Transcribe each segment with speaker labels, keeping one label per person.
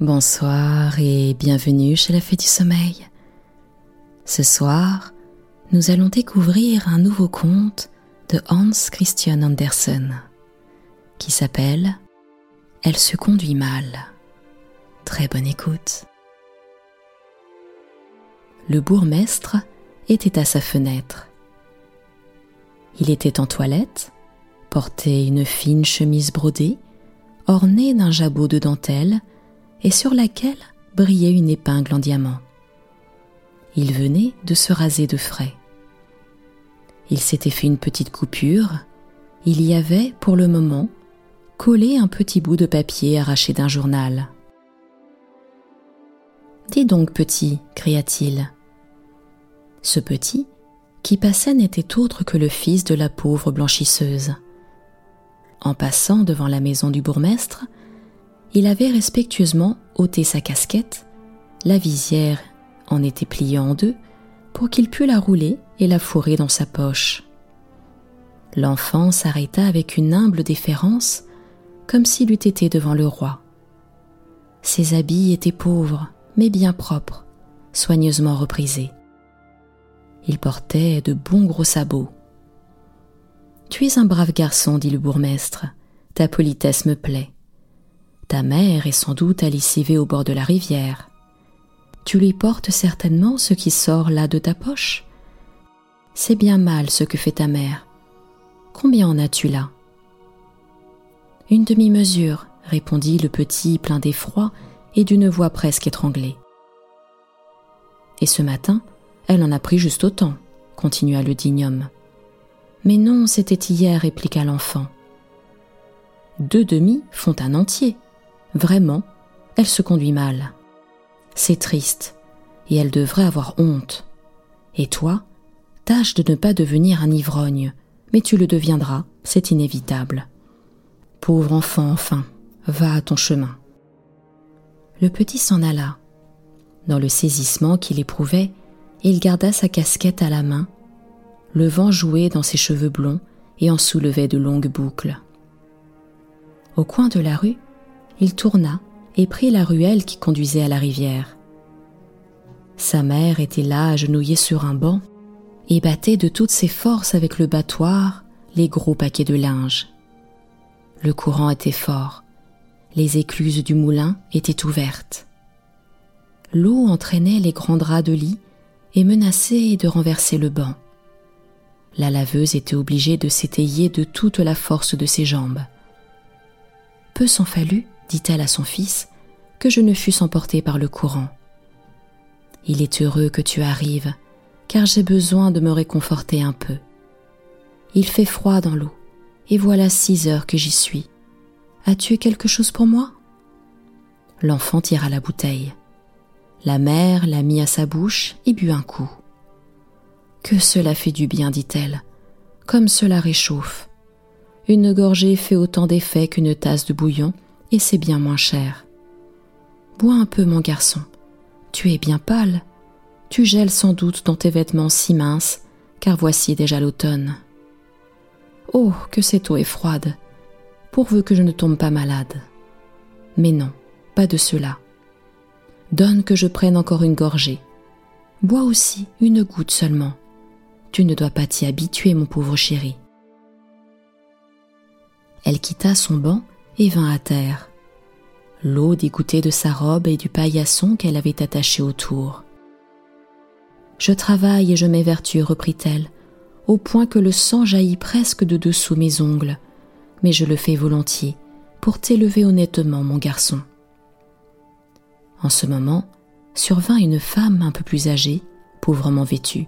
Speaker 1: Bonsoir et bienvenue chez la Fée du Sommeil. Ce soir, nous allons découvrir un nouveau conte de Hans Christian Andersen qui s'appelle Elle se conduit mal. Très bonne écoute. Le bourgmestre était à sa fenêtre. Il était en toilette, portait une fine chemise brodée, ornée d'un jabot de dentelle et sur laquelle brillait une épingle en diamant. Il venait de se raser de frais. Il s'était fait une petite coupure. Il y avait, pour le moment, collé un petit bout de papier arraché d'un journal. Dis donc, petit, cria-t-il. Ce petit, qui passait, n'était autre que le fils de la pauvre blanchisseuse. En passant devant la maison du bourgmestre, il avait respectueusement ôté sa casquette, la visière en était pliée en deux pour qu'il pût la rouler et la fourrer dans sa poche. L'enfant s'arrêta avec une humble déférence, comme s'il eût été devant le roi. Ses habits étaient pauvres, mais bien propres, soigneusement reprisés. Il portait de bons gros sabots. Tu es un brave garçon, dit le bourgmestre, ta politesse me plaît. Ta mère est sans doute à au bord de la rivière. Tu lui portes certainement ce qui sort là de ta poche? C'est bien mal ce que fait ta mère. Combien en as-tu là? Une demi-mesure, répondit le petit plein d'effroi et d'une voix presque étranglée. Et ce matin, elle en a pris juste autant, continua le digne homme. Mais non, c'était hier, répliqua l'enfant. Deux demi font un entier, Vraiment, elle se conduit mal. C'est triste, et elle devrait avoir honte. Et toi, tâche de ne pas devenir un ivrogne, mais tu le deviendras, c'est inévitable. Pauvre enfant, enfin, va à ton chemin. Le petit s'en alla. Dans le saisissement qu'il éprouvait, il garda sa casquette à la main. Le vent jouait dans ses cheveux blonds et en soulevait de longues boucles. Au coin de la rue, il tourna et prit la ruelle qui conduisait à la rivière. Sa mère était là agenouillée sur un banc et battait de toutes ses forces avec le battoir les gros paquets de linge. Le courant était fort, les écluses du moulin étaient ouvertes. L'eau entraînait les grands draps de lit et menaçait de renverser le banc. La laveuse était obligée de s'étayer de toute la force de ses jambes. Peu s'en fallut dit-elle à son fils, que je ne fusse emportée par le courant. Il est heureux que tu arrives, car j'ai besoin de me réconforter un peu. Il fait froid dans l'eau, et voilà six heures que j'y suis. As-tu quelque chose pour moi? L'enfant tira la bouteille. La mère la mit à sa bouche et but un coup. Que cela fait du bien, dit-elle, comme cela réchauffe. Une gorgée fait autant d'effet qu'une tasse de bouillon, et c'est bien moins cher. Bois un peu, mon garçon. Tu es bien pâle. Tu gèles sans doute dans tes vêtements si minces, car voici déjà l'automne. Oh, que cette eau est froide, pourvu que je ne tombe pas malade. Mais non, pas de cela. Donne que je prenne encore une gorgée. Bois aussi une goutte seulement. Tu ne dois pas t'y habituer, mon pauvre chéri. Elle quitta son banc et vint à terre. L'eau dégoûtait de sa robe et du paillasson qu'elle avait attaché autour. Je travaille et je m'évertue, reprit-elle, au point que le sang jaillit presque de dessous mes ongles, mais je le fais volontiers, pour t'élever honnêtement, mon garçon. En ce moment, survint une femme un peu plus âgée, pauvrement vêtue.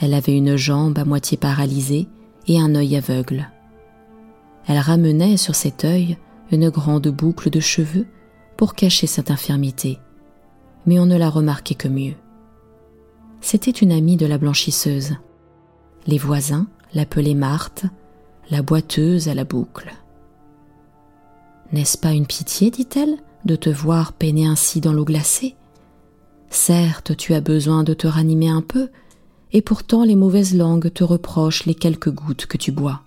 Speaker 1: Elle avait une jambe à moitié paralysée et un œil aveugle. Elle ramenait sur cet œil une grande boucle de cheveux pour cacher cette infirmité, mais on ne la remarquait que mieux. C'était une amie de la blanchisseuse. Les voisins l'appelaient Marthe, la boiteuse à la boucle. N'est-ce pas une pitié, dit-elle, de te voir peiner ainsi dans l'eau glacée? Certes, tu as besoin de te ranimer un peu, et pourtant les mauvaises langues te reprochent les quelques gouttes que tu bois.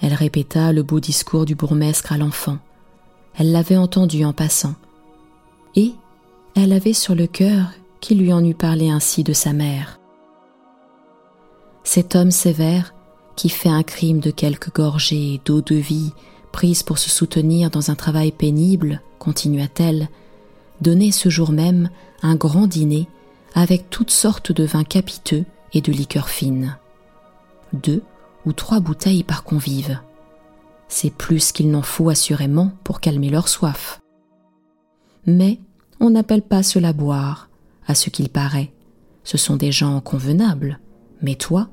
Speaker 1: Elle répéta le beau discours du bourgmestre à l'enfant. Elle l'avait entendu en passant, et elle avait sur le cœur qu'il lui en eût parlé ainsi de sa mère. Cet homme sévère, qui fait un crime de quelques gorgées d'eau de vie prise pour se soutenir dans un travail pénible, continua-t-elle, donnait ce jour même un grand dîner avec toutes sortes de vins capiteux et de liqueurs fines. Deux ou trois bouteilles par convive. C'est plus qu'il n'en faut assurément pour calmer leur soif. Mais on n'appelle pas cela boire, à ce qu'il paraît. Ce sont des gens convenables. Mais toi,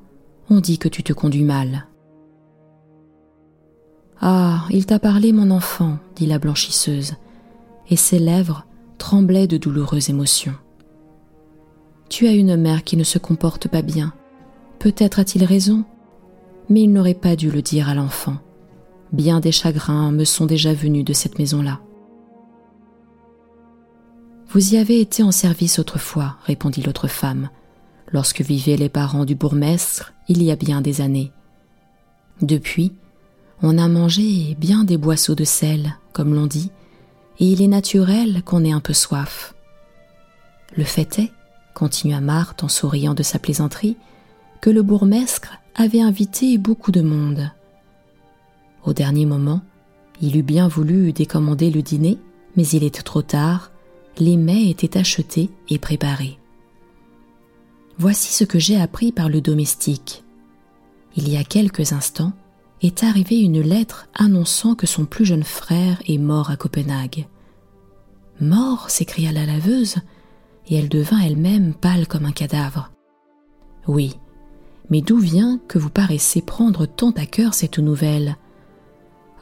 Speaker 1: on dit que tu te conduis mal. Ah, il t'a parlé, mon enfant, dit la blanchisseuse, et ses lèvres tremblaient de douloureuses émotions. Tu as une mère qui ne se comporte pas bien. Peut-être a-t-il raison, mais il n'aurait pas dû le dire à l'enfant. Bien des chagrins me sont déjà venus de cette maison-là. Vous y avez été en service autrefois, répondit l'autre femme, lorsque vivaient les parents du bourgmestre il y a bien des années. Depuis, on a mangé bien des boisseaux de sel, comme l'on dit, et il est naturel qu'on ait un peu soif. Le fait est, continua Marthe en souriant de sa plaisanterie, que le bourgmestre avait invité beaucoup de monde. Au dernier moment, il eût bien voulu décommander le dîner, mais il était trop tard, les mets étaient achetés et préparés. Voici ce que j'ai appris par le domestique. Il y a quelques instants est arrivée une lettre annonçant que son plus jeune frère est mort à Copenhague. Mort s'écria la laveuse, et elle devint elle-même pâle comme un cadavre. Oui, mais d'où vient que vous paraissez prendre tant à cœur cette nouvelle?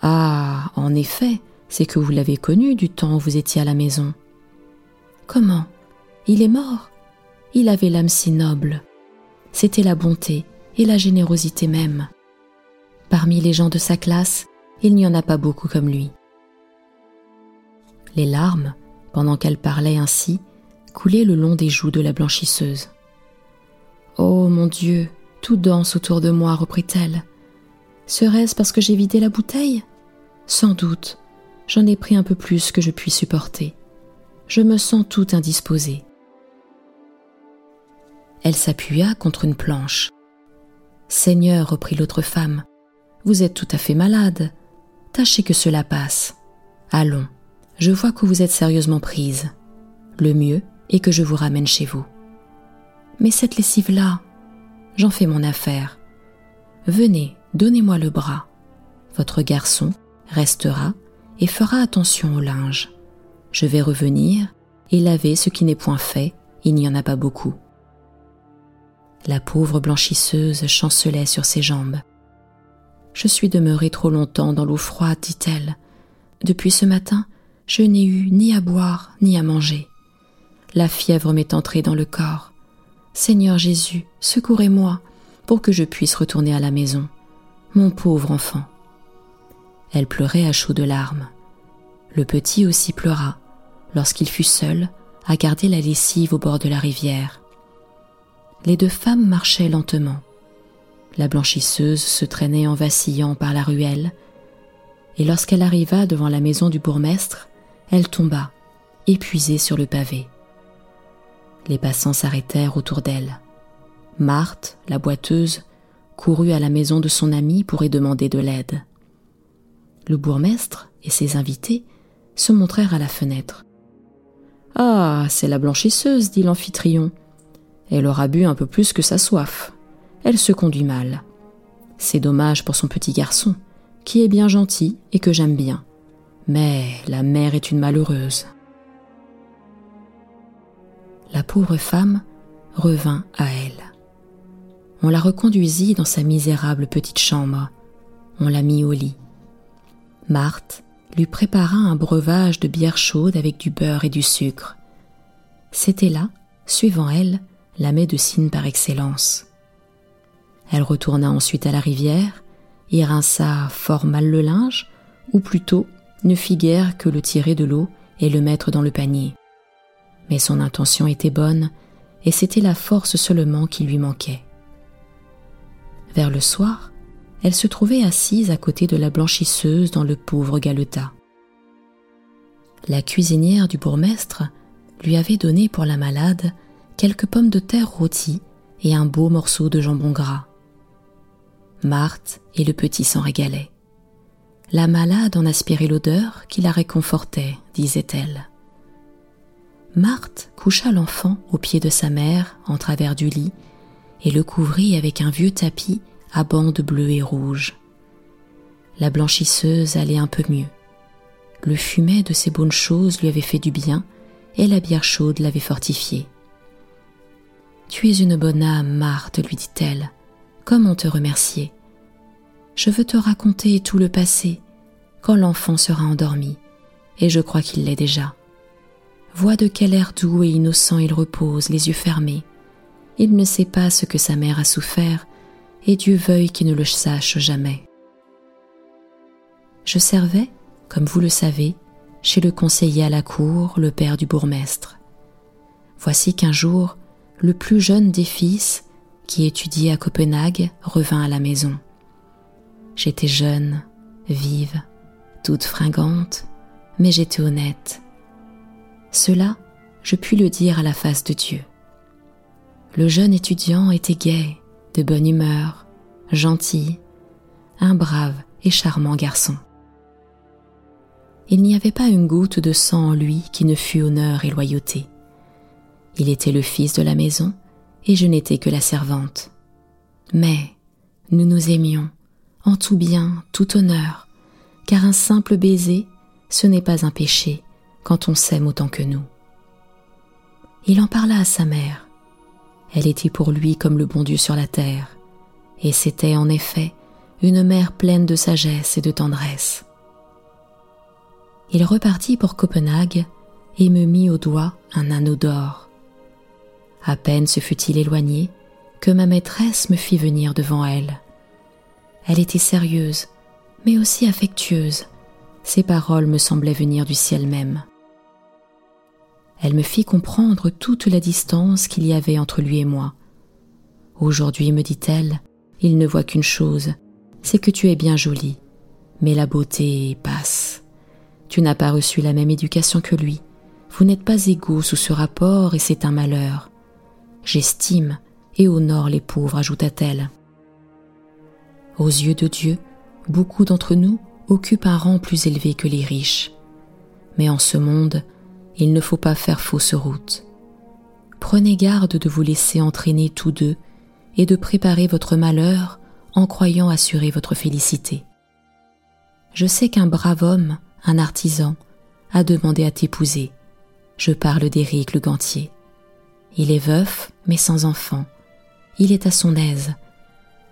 Speaker 1: Ah, en effet, c'est que vous l'avez connu du temps où vous étiez à la maison. Comment? Il est mort? Il avait l'âme si noble. C'était la bonté et la générosité même. Parmi les gens de sa classe, il n'y en a pas beaucoup comme lui. Les larmes, pendant qu'elle parlait ainsi, coulaient le long des joues de la blanchisseuse. Oh mon Dieu, tout danse autour de moi, reprit-elle. Serait-ce parce que j'ai vidé la bouteille? Sans doute, j'en ai pris un peu plus que je puis supporter. Je me sens tout indisposée. Elle s'appuya contre une planche. Seigneur, reprit l'autre femme, vous êtes tout à fait malade. Tâchez que cela passe. Allons, je vois que vous êtes sérieusement prise. Le mieux est que je vous ramène chez vous. Mais cette lessive-là, j'en fais mon affaire. Venez, donnez-moi le bras. Votre garçon restera et fera attention au linge. Je vais revenir et laver ce qui n'est point fait, il n'y en a pas beaucoup. La pauvre blanchisseuse chancelait sur ses jambes. Je suis demeurée trop longtemps dans l'eau froide, dit-elle. Depuis ce matin, je n'ai eu ni à boire ni à manger. La fièvre m'est entrée dans le corps. Seigneur Jésus, secourez-moi pour que je puisse retourner à la maison. Mon pauvre enfant. Elle pleurait à chaudes larmes. Le petit aussi pleura, lorsqu'il fut seul à garder la lessive au bord de la rivière les deux femmes marchaient lentement. La blanchisseuse se traînait en vacillant par la ruelle, et lorsqu'elle arriva devant la maison du bourgmestre, elle tomba, épuisée sur le pavé. Les passants s'arrêtèrent autour d'elle. Marthe, la boiteuse, courut à la maison de son amie pour y demander de l'aide. Le bourgmestre et ses invités se montrèrent à la fenêtre. Ah, c'est la blanchisseuse, dit l'amphitryon. Elle aura bu un peu plus que sa soif. Elle se conduit mal. C'est dommage pour son petit garçon, qui est bien gentil et que j'aime bien. Mais la mère est une malheureuse. La pauvre femme revint à elle. On la reconduisit dans sa misérable petite chambre. On la mit au lit. Marthe lui prépara un breuvage de bière chaude avec du beurre et du sucre. C'était là, suivant elle, la médecine par excellence. Elle retourna ensuite à la rivière et rinça fort mal le linge, ou plutôt ne fit guère que le tirer de l'eau et le mettre dans le panier. Mais son intention était bonne, et c'était la force seulement qui lui manquait. Vers le soir, elle se trouvait assise à côté de la blanchisseuse dans le pauvre galetas. La cuisinière du bourgmestre lui avait donné pour la malade quelques pommes de terre rôties et un beau morceau de jambon gras. Marthe et le petit s'en régalaient. La malade en aspirait l'odeur qui la réconfortait, disait-elle. Marthe coucha l'enfant au pied de sa mère en travers du lit et le couvrit avec un vieux tapis à bandes bleues et rouges. La blanchisseuse allait un peu mieux. Le fumet de ces bonnes choses lui avait fait du bien et la bière chaude l'avait fortifiée. Tu es une bonne âme, Marthe, lui dit-elle. Comment te remercier? Je veux te raconter tout le passé, quand l'enfant sera endormi, et je crois qu'il l'est déjà. Vois de quel air doux et innocent il repose, les yeux fermés. Il ne sait pas ce que sa mère a souffert, et Dieu veuille qu'il ne le sache jamais. Je servais, comme vous le savez, chez le conseiller à la cour, le père du bourgmestre. Voici qu'un jour, le plus jeune des fils, qui étudiait à Copenhague, revint à la maison. J'étais jeune, vive, toute fringante, mais j'étais honnête. Cela, je puis le dire à la face de Dieu. Le jeune étudiant était gai, de bonne humeur, gentil, un brave et charmant garçon. Il n'y avait pas une goutte de sang en lui qui ne fût honneur et loyauté. Il était le fils de la maison, et je n'étais que la servante. Mais nous nous aimions, en tout bien, tout honneur, car un simple baiser, ce n'est pas un péché quand on s'aime autant que nous. Il en parla à sa mère. Elle était pour lui comme le bon Dieu sur la terre, et c'était en effet une mère pleine de sagesse et de tendresse il repartit pour Copenhague et me mit au doigt un anneau d'or. À peine se fut-il éloigné que ma maîtresse me fit venir devant elle. Elle était sérieuse, mais aussi affectueuse. Ses paroles me semblaient venir du ciel même. Elle me fit comprendre toute la distance qu'il y avait entre lui et moi. Aujourd'hui, me dit-elle, il ne voit qu'une chose, c'est que tu es bien jolie, mais la beauté passe. Tu n'as pas reçu la même éducation que lui. Vous n'êtes pas égaux sous ce rapport et c'est un malheur. J'estime et honore les pauvres, ajouta-t-elle. Aux yeux de Dieu, beaucoup d'entre nous occupent un rang plus élevé que les riches. Mais en ce monde, il ne faut pas faire fausse route. Prenez garde de vous laisser entraîner tous deux et de préparer votre malheur en croyant assurer votre félicité. Je sais qu'un brave homme un artisan, a demandé à t'épouser. Je parle d'Éric le gantier. Il est veuf, mais sans enfant. Il est à son aise.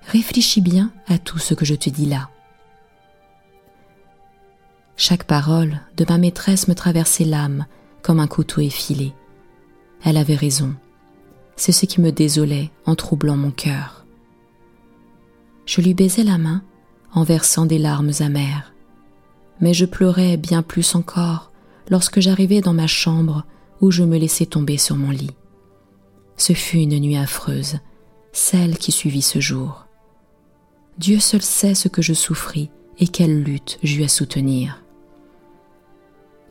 Speaker 1: Réfléchis bien à tout ce que je te dis là. Chaque parole de ma maîtresse me traversait l'âme comme un couteau effilé. Elle avait raison. C'est ce qui me désolait en troublant mon cœur. Je lui baisais la main en versant des larmes amères mais je pleurais bien plus encore lorsque j'arrivai dans ma chambre où je me laissai tomber sur mon lit. Ce fut une nuit affreuse, celle qui suivit ce jour. Dieu seul sait ce que je souffris et quelle lutte j'eus à soutenir.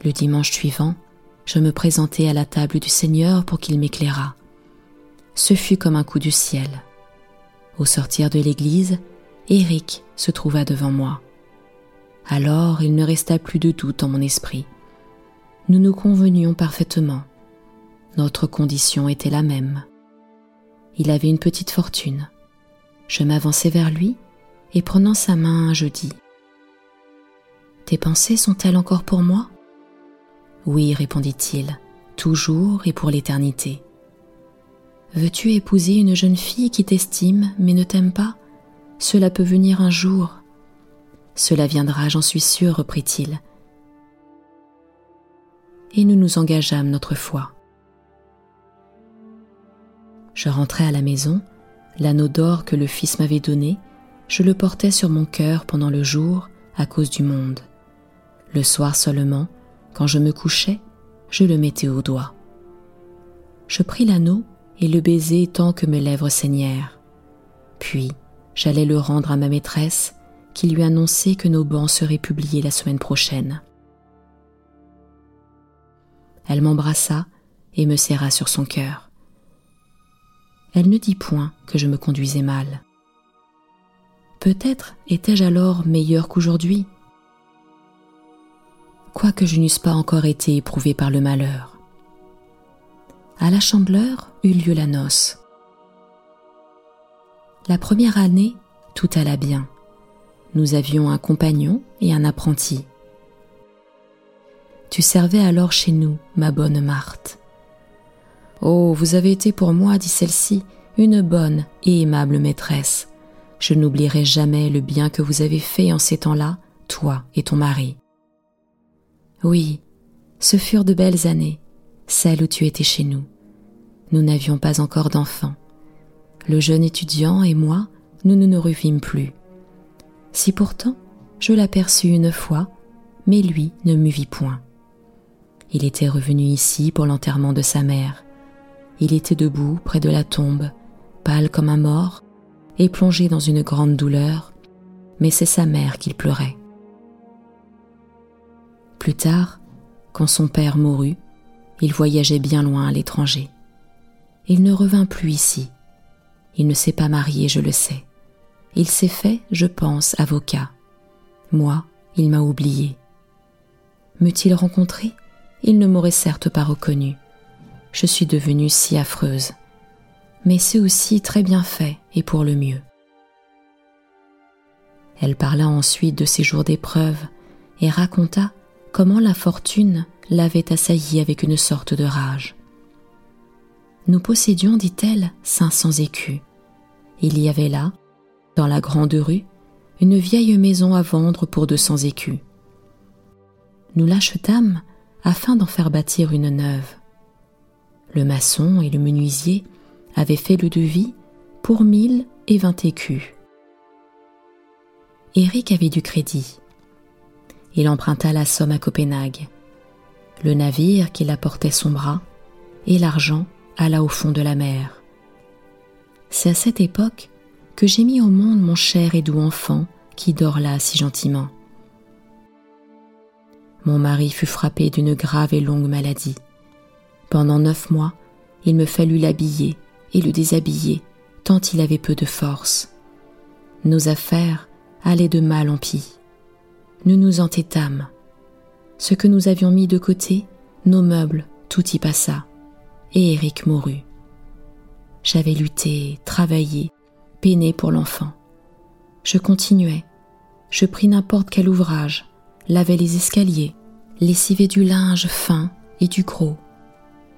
Speaker 1: Le dimanche suivant, je me présentai à la table du Seigneur pour qu'il m'éclairât. Ce fut comme un coup du ciel. Au sortir de l'église, Éric se trouva devant moi. Alors il ne resta plus de doute en mon esprit. Nous nous convenions parfaitement. Notre condition était la même. Il avait une petite fortune. Je m'avançai vers lui et prenant sa main, je dis Tes pensées sont-elles encore pour moi? Oui, répondit-il, toujours et pour l'éternité. Veux-tu épouser une jeune fille qui t'estime mais ne t'aime pas? Cela peut venir un jour, cela viendra, j'en suis sûr, reprit-il. Et nous nous engageâmes notre foi. Je rentrai à la maison, l'anneau d'or que le Fils m'avait donné, je le portais sur mon cœur pendant le jour à cause du monde. Le soir seulement, quand je me couchais, je le mettais au doigt. Je pris l'anneau et le baisai tant que mes lèvres saignèrent. Puis j'allais le rendre à ma maîtresse qui lui annonçait que nos bancs seraient publiés la semaine prochaine. Elle m'embrassa et me serra sur son cœur. Elle ne dit point que je me conduisais mal. Peut-être étais-je alors meilleur qu'aujourd'hui, quoique je n'eusse pas encore été éprouvé par le malheur. À la chandeleur eut lieu la noce. La première année, tout alla bien. Nous avions un compagnon et un apprenti. Tu servais alors chez nous, ma bonne Marthe. Oh, vous avez été pour moi, dit celle-ci, une bonne et aimable maîtresse. Je n'oublierai jamais le bien que vous avez fait en ces temps-là, toi et ton mari. Oui, ce furent de belles années, celles où tu étais chez nous. Nous n'avions pas encore d'enfants. Le jeune étudiant et moi, nous ne nous revîmes plus. Si pourtant je l'aperçus une fois, mais lui ne m'eût vit point. Il était revenu ici pour l'enterrement de sa mère. Il était debout près de la tombe, pâle comme un mort, et plongé dans une grande douleur, mais c'est sa mère qu'il pleurait. Plus tard, quand son père mourut, il voyageait bien loin à l'étranger. Il ne revint plus ici. Il ne s'est pas marié, je le sais. Il s'est fait, je pense, avocat. Moi, il m'a oublié. M'eût-il rencontré? Il ne m'aurait certes pas reconnu. Je suis devenue si affreuse. Mais c'est aussi très bien fait et pour le mieux. Elle parla ensuite de ses jours d'épreuve et raconta comment la fortune l'avait assaillie avec une sorte de rage. Nous possédions, dit-elle, cinq cents écus. Il y avait là, dans la grande rue, une vieille maison à vendre pour deux cents écus. Nous l'achetâmes afin d'en faire bâtir une neuve. Le maçon et le menuisier avaient fait le devis pour mille et vingt écus. Éric avait du crédit. Il emprunta la somme à Copenhague. Le navire qui apportait son bras et l'argent alla au fond de la mer. C'est à cette époque que j'ai mis au monde mon cher et doux enfant qui dort là si gentiment. Mon mari fut frappé d'une grave et longue maladie. Pendant neuf mois, il me fallut l'habiller et le déshabiller, tant il avait peu de force. Nos affaires allaient de mal en pis nous nous entêtâmes. Ce que nous avions mis de côté, nos meubles, tout y passa, et Eric mourut. J'avais lutté, travaillé, peiné pour l'enfant. Je continuais, je pris n'importe quel ouvrage, lavais les escaliers, lessivais du linge fin et du gros.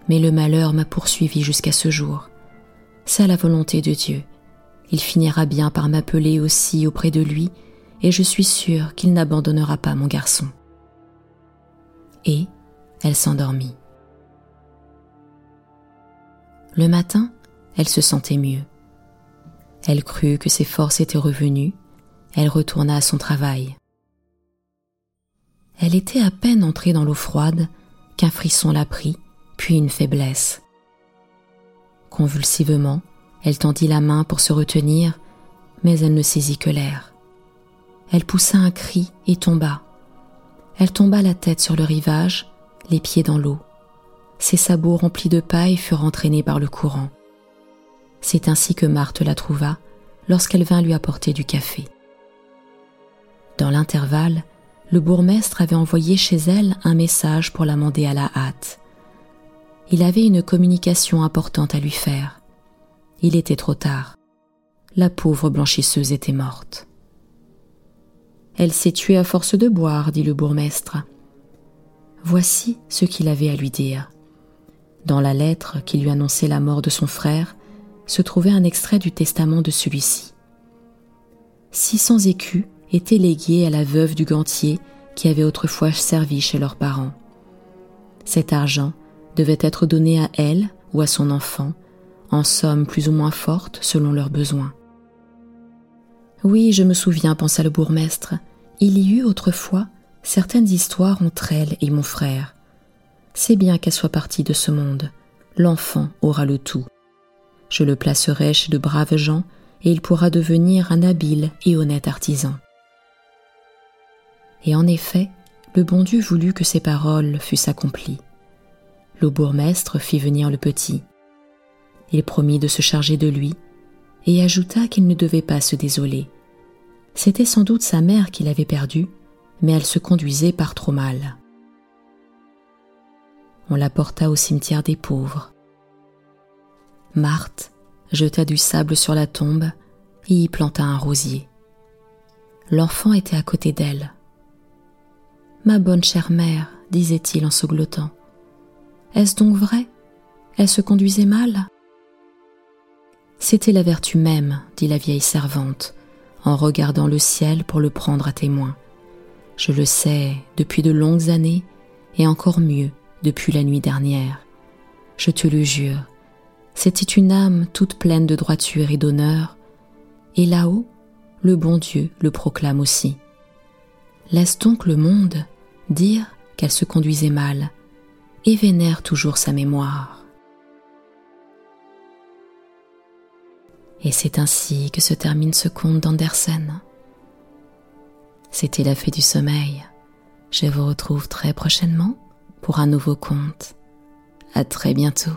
Speaker 1: Mais le malheur m'a poursuivi jusqu'à ce jour. C'est la volonté de Dieu. Il finira bien par m'appeler aussi auprès de lui et je suis sûre qu'il n'abandonnera pas mon garçon. Et elle s'endormit. Le matin, elle se sentait mieux. Elle crut que ses forces étaient revenues, elle retourna à son travail. Elle était à peine entrée dans l'eau froide qu'un frisson la prit, puis une faiblesse. Convulsivement, elle tendit la main pour se retenir, mais elle ne saisit que l'air. Elle poussa un cri et tomba. Elle tomba la tête sur le rivage, les pieds dans l'eau. Ses sabots remplis de paille furent entraînés par le courant. C'est ainsi que Marthe la trouva lorsqu'elle vint lui apporter du café. Dans l'intervalle, le bourgmestre avait envoyé chez elle un message pour l'amender à la hâte. Il avait une communication importante à lui faire. Il était trop tard. La pauvre blanchisseuse était morte. Elle s'est tuée à force de boire, dit le bourgmestre. Voici ce qu'il avait à lui dire. Dans la lettre qui lui annonçait la mort de son frère se trouvait un extrait du testament de celui-ci. Six cents écus étaient légués à la veuve du gantier qui avait autrefois servi chez leurs parents. Cet argent devait être donné à elle ou à son enfant, en somme plus ou moins forte selon leurs besoins. Oui, je me souviens, pensa le bourgmestre, il y eut autrefois certaines histoires entre elle et mon frère. C'est bien qu'elle soit partie de ce monde. L'enfant aura le tout. Je le placerai chez de braves gens et il pourra devenir un habile et honnête artisan. Et en effet, le bon Dieu voulut que ces paroles fussent accomplies. le bourgmestre fit venir le petit. Il promit de se charger de lui et ajouta qu'il ne devait pas se désoler. C'était sans doute sa mère qu'il avait perdue, mais elle se conduisait par trop mal. On la porta au cimetière des pauvres. Marthe jeta du sable sur la tombe et y planta un rosier. L'enfant était à côté d'elle. Ma bonne chère mère, disait-il en sanglotant, est-ce donc vrai? Elle se conduisait mal? C'était la vertu même, dit la vieille servante, en regardant le ciel pour le prendre à témoin. Je le sais depuis de longues années, et encore mieux depuis la nuit dernière. Je te le jure, c'était une âme toute pleine de droiture et d'honneur, et là-haut, le bon Dieu le proclame aussi. Laisse donc le monde dire qu'elle se conduisait mal, et vénère toujours sa mémoire. Et c'est ainsi que se termine ce conte d'Andersen. C'était la fée du sommeil. Je vous retrouve très prochainement pour un nouveau conte. À très bientôt.